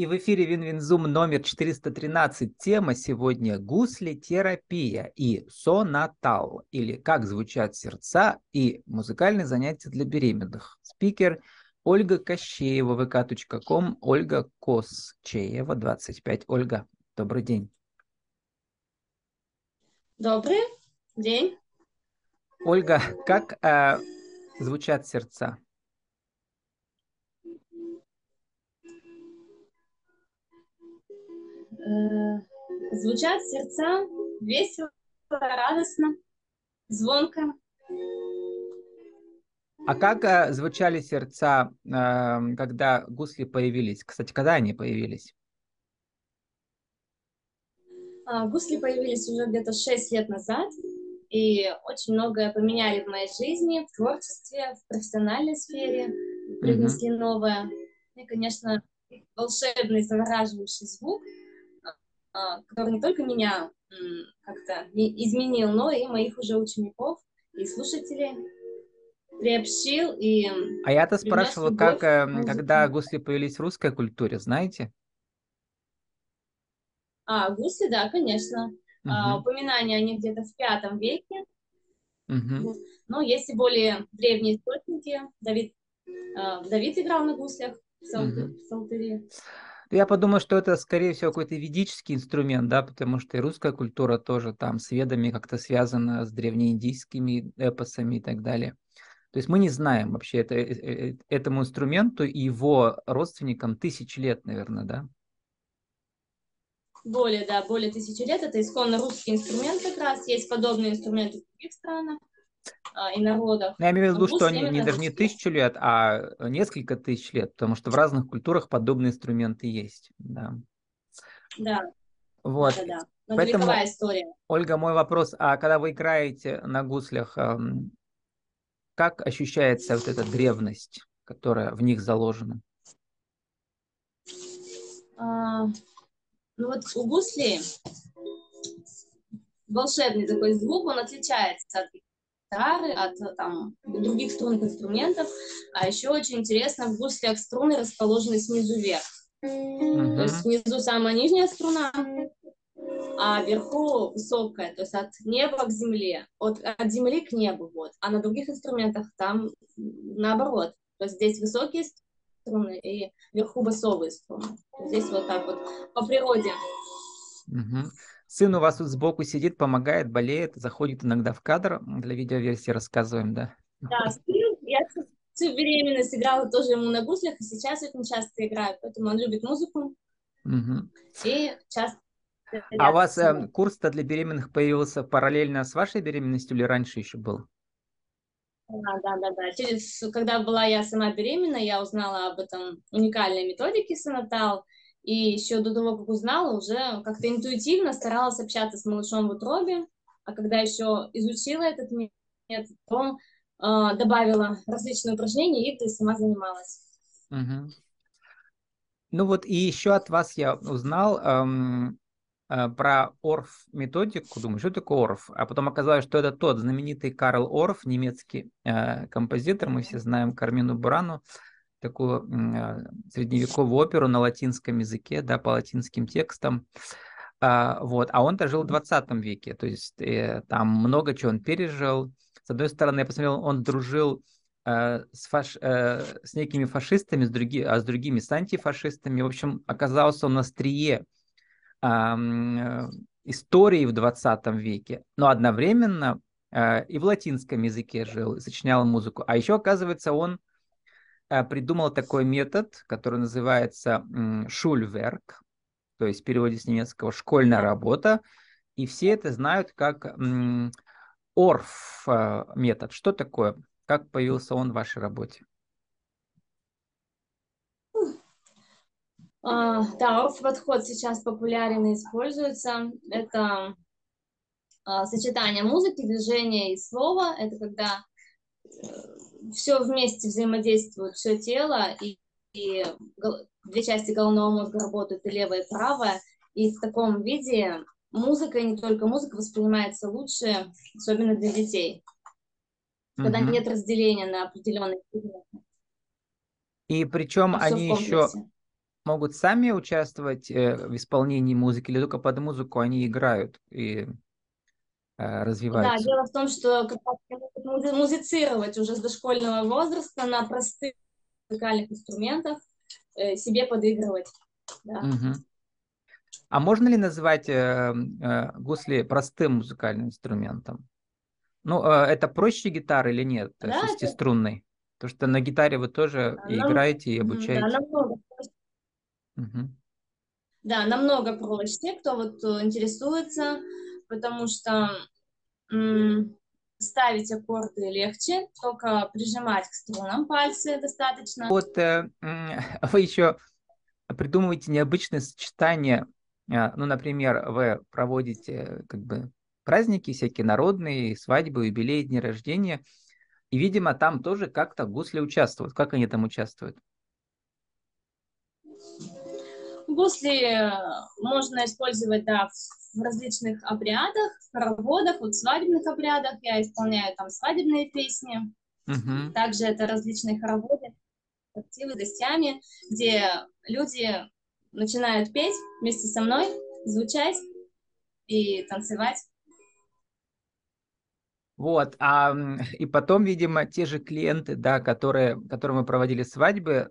И в эфире Win Win Zoom номер 413. Тема сегодня гусли-терапия и сонатал, или как звучат сердца и музыкальные занятия для беременных. Спикер Ольга Кощеева, vk.com, Ольга Косчеева, 25. Ольга, добрый день. Добрый день. Ольга, как э, звучат сердца? Звучат сердца весело, радостно, звонко. А как э, звучали сердца, э, когда гусли появились? Кстати, когда они появились? А, гусли появились уже где-то 6 лет назад, и очень многое поменяли в моей жизни, в творчестве, в профессиональной сфере, привнесли mm-hmm. новое. И, конечно, волшебный, завораживающий звук — который не только меня как-то изменил, но и моих уже учеников и слушателей приобщил и... А я-то спрашивала, как, эм, когда гусли появились в русской культуре, знаете? А, гусли, да, конечно. Угу. А, упоминания они где-то в пятом веке. Угу. Но есть и более древние источники. Давид, а, Давид играл на гуслях в, сал- угу. в Салтыре. Я подумал, что это, скорее всего, какой-то ведический инструмент, да, потому что и русская культура тоже там с ведами как-то связана с древнеиндийскими эпосами и так далее. То есть мы не знаем вообще это, э, э, этому инструменту и его родственникам тысячи лет, наверное, да? Более, да, более тысячи лет. Это исконно русский инструмент как раз. Есть подобные инструменты в других странах и народов. Но я имею в виду, что они не, даже не тысячу лет, а несколько тысяч лет, потому что в разных культурах подобные инструменты есть. Да. Да. Вот. Да, да. Но Поэтому, история. Ольга, мой вопрос, а когда вы играете на гуслях, как ощущается вот эта древность, которая в них заложена? А, ну вот у гуслей волшебный такой звук, он отличается от гитары, от там, других струнных инструментов. А еще очень интересно, в гуслях струны расположены снизу вверх. Mm-hmm. То есть снизу самая нижняя струна, а вверху высокая, то есть от неба к земле, от, от земли к небу, вот. А на других инструментах там наоборот. То есть здесь высокие струны и вверху басовые струны. Здесь вот так вот по природе. Угу. Сын у вас тут сбоку сидит, помогает, болеет, заходит иногда в кадр. Для видеоверсии рассказываем, да? Да, сын, я всю беременность играла тоже ему на гуслях, и сейчас очень часто играю, поэтому он любит музыку. Угу. И часто а у вас э, курс-то для беременных появился параллельно с вашей беременностью или раньше еще был? Да, да, да, да. Через, когда была я сама беременна, я узнала об этом уникальной методике Сонатал, и еще до того, как узнала, уже как-то интуитивно старалась общаться с малышом в утробе. А когда еще изучила этот метод, то э, добавила различные упражнения, и сама занималась. Угу. Ну вот и еще от вас я узнал эм, э, про Орф методику. Думаю, что такое Орф? А потом оказалось, что это тот знаменитый Карл Орф, немецкий э, композитор. Мы все знаем Кармину Бурану такую э, средневековую оперу на латинском языке, да, по латинским текстам. А, вот. А он-то жил в 20 веке, то есть э, там много чего он пережил. С одной стороны, я посмотрел, он дружил э, с, фаш... э, с некими фашистами, с други... а с другими с антифашистами. В общем, оказался он на острие э, истории в 20 веке, но одновременно э, и в латинском языке жил, сочинял музыку. А еще, оказывается, он придумал такой метод, который называется шульверк, то есть в переводе с немецкого школьная работа, и все это знают как орф э, метод. Что такое? Как появился он в вашей работе? А, да, орф-подход сейчас популярен и используется. Это а, сочетание музыки, движения и слова. Это когда э, все вместе взаимодействует, все тело, и, и две части головного мозга работают, и левая, и правая, и в таком виде музыка, и не только музыка, воспринимается лучше, особенно для детей, mm-hmm. когда нет разделения на определенные И причем они еще могут сами участвовать э, в исполнении музыки или только под музыку они играют? И развиваются? Да, дело в том, что как раз музицировать уже с дошкольного возраста на простых музыкальных инструментах, э, себе подыгрывать. Да. Угу. А можно ли называть э, э, гусли простым музыкальным инструментом? Ну, э, это проще гитары или нет, да, шестиструнной? Это... Потому что на гитаре вы тоже да, и нам... играете, и обучаете. Да, намного проще. Угу. Да, намного проще, кто вот э, интересуется, потому что ставить аккорды легче, только прижимать к струнам пальцы достаточно. Вот э, вы еще придумываете необычные сочетания. Э, ну, например, вы проводите как бы праздники всякие народные, свадьбы, юбилеи, дни рождения. И, видимо, там тоже как-то гусли участвуют. Как они там участвуют? Гусли э, можно использовать, да, в различных обрядах, в хороводах, вот в свадебных обрядах. Я исполняю там свадебные песни. Uh-huh. Также это различные хороводы, активы с гостями, где люди начинают петь вместе со мной, звучать и танцевать. Вот, а, и потом, видимо, те же клиенты, да, которые, которым мы проводили свадьбы,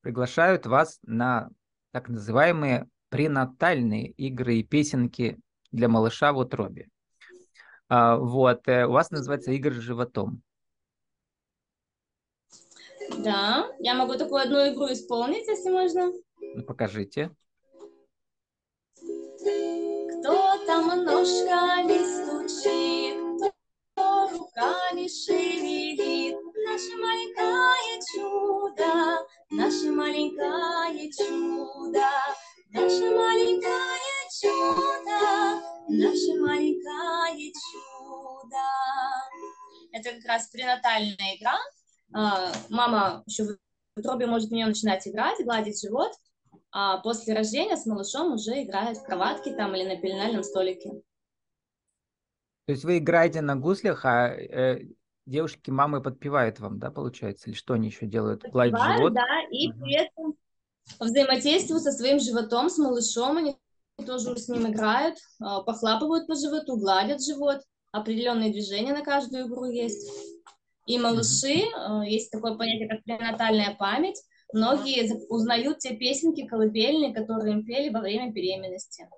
приглашают вас на так называемые пренатальные игры и песенки для малыша в утробе. А, вот, э, у вас называется игры с животом. Да, я могу такую одну игру исполнить, если можно. Ну, покажите. Кто там ножками стучит, кто руками шевелит, наше маленькое чудо, наше маленькое чудо, наше маленькое чудо, наше маленькое чудо. Это как раз пренатальная игра. А, мама еще в утробе может в нее начинать играть, гладить живот, а после рождения с малышом уже играет в кроватке там или на пеленальном столике. То есть вы играете на гуслях, а э, девушки, мамы подпевают вам, да, получается? Или что они еще делают? Гладят живот? Да, и угу. при этом взаимодействуют со своим животом, с малышом, они тоже с ним играют, а, похлапывают по животу, гладят живот, определенные движения на каждую игру есть. И малыши, угу. есть такое понятие, как пренатальная память, многие узнают те песенки колыбельные, которые им пели во время беременности.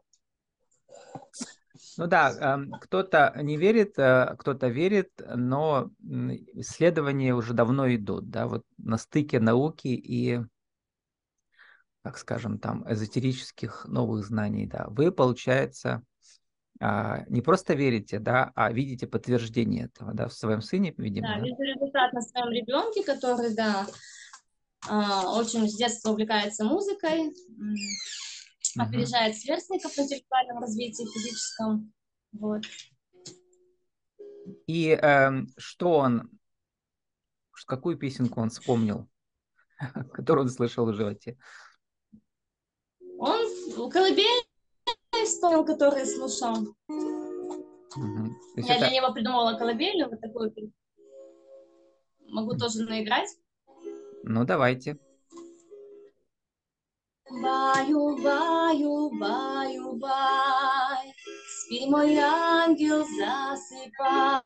Ну да, кто-то не верит, э, кто-то верит, но исследования уже давно идут, да, вот на стыке науки и, так скажем, там, эзотерических новых знаний, да. Вы, получается, а, не просто верите, да, а видите подтверждение этого, да, в своем сыне, видимо. Да, да? вижу результат на своем ребенке, который, да, а, очень с детства увлекается музыкой, uh-huh. опережает сверстников в интеллектуальном развитии физическом. Вот. И э, что он, какую песенку он вспомнил, которую он слышал в животе? Он колыбель вспомнил, который слушал. Угу. Я это... для него придумала колыбельную, вот такую. Могу тоже наиграть. Ну, давайте. Баю, баю, баю, бай, спи, мой ангел, засыпай.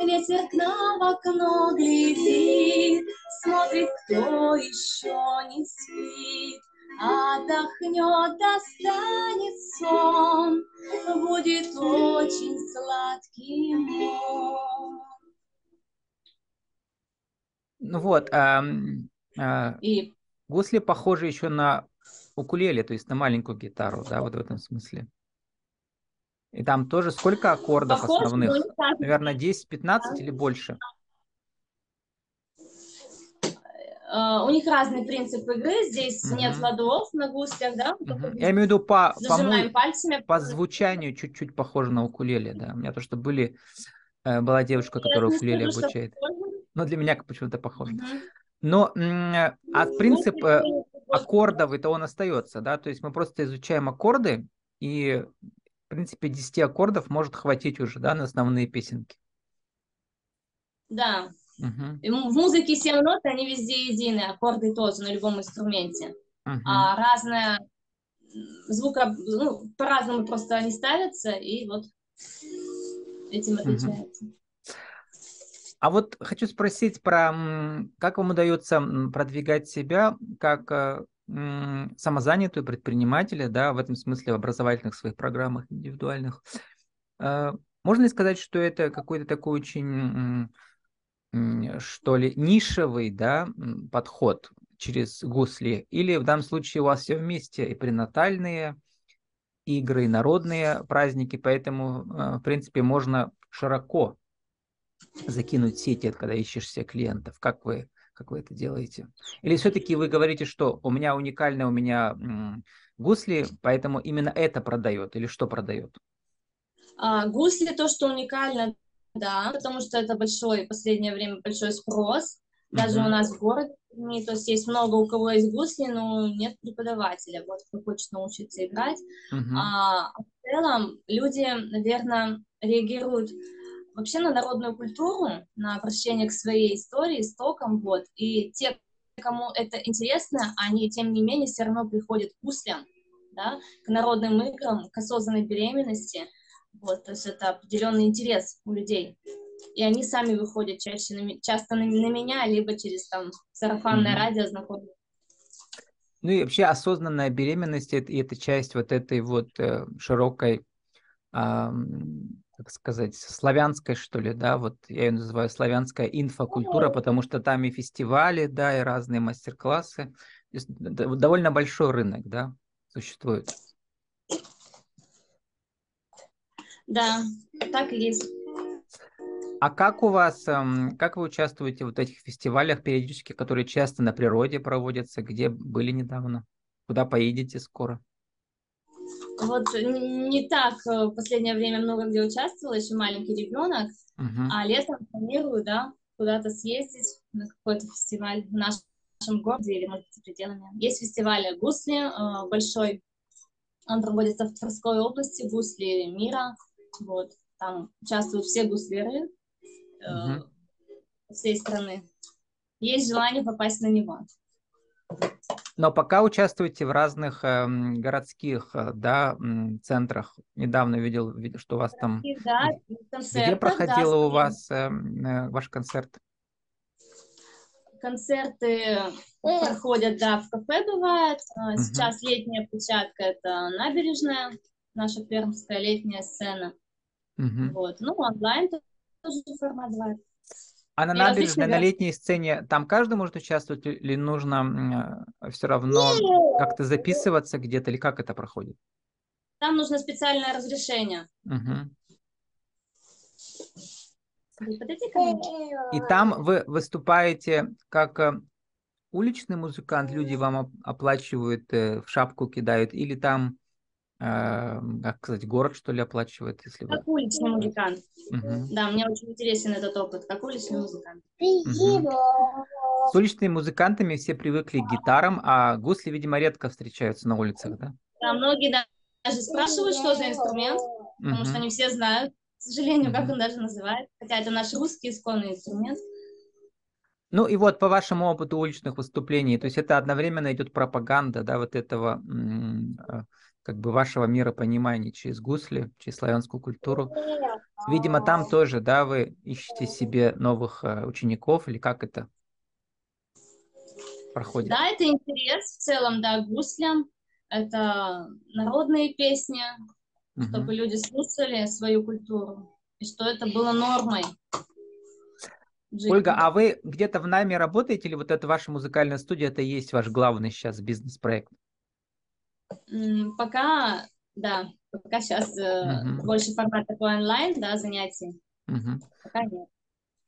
Ветер к нам в окно глядит, смотрит, кто еще не спит. Отдохнет, достанет сон, будет очень сладким он. Ну вот, а, а, И Гусли похожи еще на укулеле, то есть на маленькую гитару, да, вот в этом смысле. И там тоже сколько аккордов Похож, основных? Наверное, 10-15 или больше? Uh, у них разный принцип игры. Здесь uh-huh. нет ладов на гуслях, да? Uh-huh. Я имею в виду по, по, му... пальцами. по звучанию чуть-чуть похоже на укулеле, да. У меня то, что были, э, была девушка, которая укулеле обучает. Но для меня почему-то похоже. Uh-huh. Но а принцип э, аккордов, это он остается, да, то есть мы просто изучаем аккорды, и, в принципе, 10 аккордов может хватить уже, да, на основные песенки. Да. Угу. В музыке 7 нот, они везде едины, аккорды тоже на любом инструменте. uh-huh. а разная звук ну, по-разному просто они ставятся, и вот этим отличается. Uh-huh. А вот хочу спросить про, как вам удается продвигать себя как э, самозанятую предпринимателя, да, в этом смысле в образовательных своих программах индивидуальных. Э, можно ли сказать, что это какой-то такой очень, что ли, нишевый, да, подход через гусли? Или в данном случае у вас все вместе и пренатальные игры, и народные праздники, поэтому, э, в принципе, можно широко закинуть сети, когда ищешь себе клиентов? Как вы, как вы это делаете? Или все-таки вы говорите, что у меня уникальное, у меня гусли, поэтому именно это продает или что продает? А, гусли то, что уникально, да, потому что это большой, в последнее время большой спрос. Даже uh-huh. у нас в городе, то есть есть много у кого есть гусли, но нет преподавателя, вот кто хочет научиться играть. Uh-huh. А, в целом люди, наверное, реагируют вообще на народную культуру, на обращение к своей истории, истокам, вот, и те, кому это интересно, они, тем не менее, все равно приходят к гуслям, да, к народным играм, к осознанной беременности, вот, то есть это определенный интерес у людей. И они сами выходят чаще на, часто на, на меня, либо через там сарафанное mm-hmm. радио знакомые. Ну и вообще осознанная беременность это, это часть вот этой вот э, широкой как сказать, славянской, что ли, да, вот я ее называю славянская инфокультура, потому что там и фестивали, да, и разные мастер-классы. Довольно большой рынок, да, существует. Да, так и есть. А как у вас, эм, как вы участвуете в вот этих фестивалях периодически, которые часто на природе проводятся, где были недавно? Куда поедете скоро? Вот не так э, в последнее время много где участвовала, еще маленький ребенок, uh-huh. а летом планирую, да, куда-то съездить на какой-то фестиваль в нашем городе или, может быть, за пределами. Есть фестиваль Гусли э, большой, он проводится в Тверской области, Гусли мира, вот, там участвуют все гуслеры uh-huh. всей страны. Есть желание попасть на него. Но пока участвуете в разных э, городских да, центрах. Недавно видел, видел, что у вас там... Да, Где проходил да, у вас э, э, ваш концерт? Концерты проходят, да, в кафе бывает. Угу. Сейчас летняя площадка – это набережная, наша пермская летняя сцена. Угу. Вот. Ну, онлайн тоже формат бывает. А на набережной, на летней сцене, там каждый может участвовать или нужно э, все равно как-то записываться где-то, или как это проходит? Там нужно специальное разрешение. Угу. И там вы выступаете как э, уличный музыкант, люди вам оплачивают, э, в шапку кидают, или там как сказать, город, что ли, оплачивает, если Как вы... уличный музыкант. Угу. Да, мне очень интересен этот опыт, как уличный музыкант. Угу. С уличными музыкантами все привыкли к гитарам, а гусли, видимо, редко встречаются на улицах, да? Да, многие даже спрашивают, что за инструмент, потому что они все знают, к сожалению, как он даже называет. Хотя это наш русский исконный инструмент. Ну и вот по вашему опыту уличных выступлений, то есть это одновременно идет пропаганда, да, вот этого э, как бы вашего миропонимания через гусли, через славянскую культуру. Видимо, там тоже, да, вы ищете себе новых э, учеников или как это проходит? Да, это интерес в целом, да, гуслям. Это народные песни, угу. чтобы люди слушали свою культуру, и что это было нормой. Жить. Ольга, а вы где-то в найме работаете или вот эта ваша музыкальная студия, это и есть ваш главный сейчас бизнес-проект? Пока, да, пока сейчас uh-huh. больше формат такой онлайн, да, занятий. Uh-huh. Пока нет.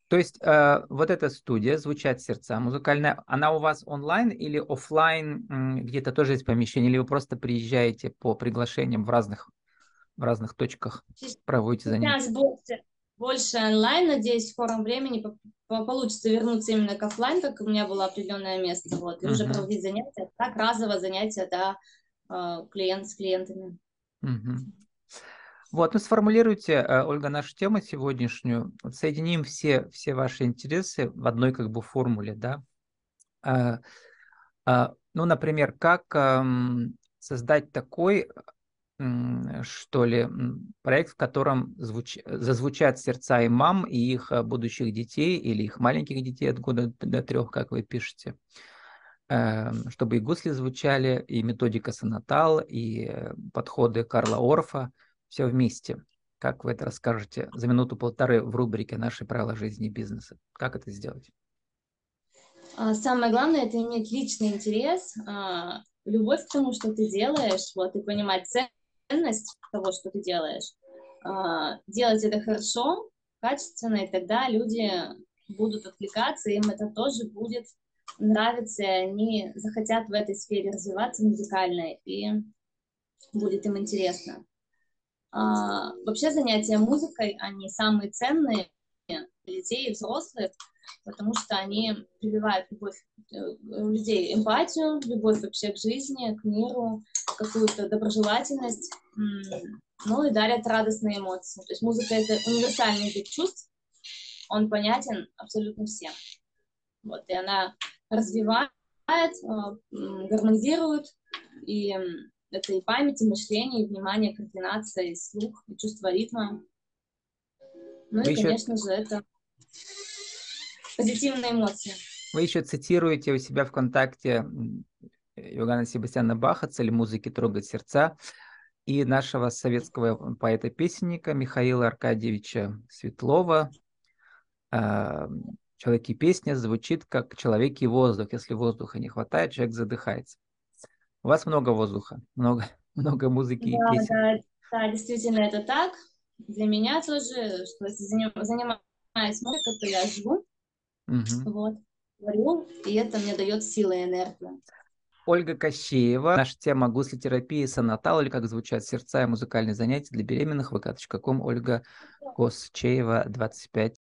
То есть э, вот эта студия «Звучат сердца» музыкальная, она у вас онлайн или офлайн где-то тоже есть помещение, или вы просто приезжаете по приглашениям в разных, в разных точках, проводите занятия? Сейчас больше, больше онлайн, надеюсь, в скором времени получится вернуться именно к офлайн, как у меня было определенное место, вот, и uh-huh. уже проводить занятия, так разово занятия, да, клиент с клиентами. Угу. Вот, ну сформулируйте, э, Ольга, нашу тему сегодняшнюю. Соединим все, все ваши интересы в одной как бы формуле, да. А, а, Ну, например, как создать такой, что ли, проект, в котором звуч... зазвучат сердца и мам, и их э, будущих детей, или их маленьких детей от года до трех, как вы пишете, эм, чтобы и гусли звучали, и методика сонатал, и э, подходы Карла Орфа, все вместе. Как вы это расскажете за минуту-полторы в рубрике «Наши правила жизни и бизнеса»? Как это сделать? А, самое главное – это иметь личный интерес, а, любовь к тому, что ты делаешь, вот, и понимать ценность того, что ты делаешь. А, делать это хорошо, качественно, и тогда люди будут отвлекаться, им это тоже будет нравиться, и они захотят в этой сфере развиваться музыкальной, и будет им интересно. А, вообще занятия музыкой, они самые ценные для детей и взрослых, потому что они прививают любовь э, у людей, эмпатию, любовь вообще к жизни, к миру, какую-то доброжелательность, ну и дарят радостные эмоции. То есть музыка — это универсальный вид чувств, он понятен абсолютно всем. Вот, и она развивает, а, гармонизирует, и это и память, и мышление, и внимание, координация, и слух, и чувство ритма. Ну Вы и, еще... конечно же, это позитивные эмоции. Вы еще цитируете у себя ВКонтакте Иоганна Себастьяна Баха «Цель музыки трогать сердца» и нашего советского поэта-песенника Михаила Аркадьевича Светлова. «Человек и песня» звучит как «человек и воздух». Если воздуха не хватает, человек задыхается. У вас много воздуха, много, много музыки да, и песен. Да, да, действительно это так. Для меня тоже, что если занимаюсь музыкой, то я живу, угу. вот, творю, и это мне дает силы и энергию. Ольга Кощеева. Наша тема гуслотерапии, сонатал, или как звучат сердца и музыкальные занятия для беременных. vk.com Ольга Косчеева, 25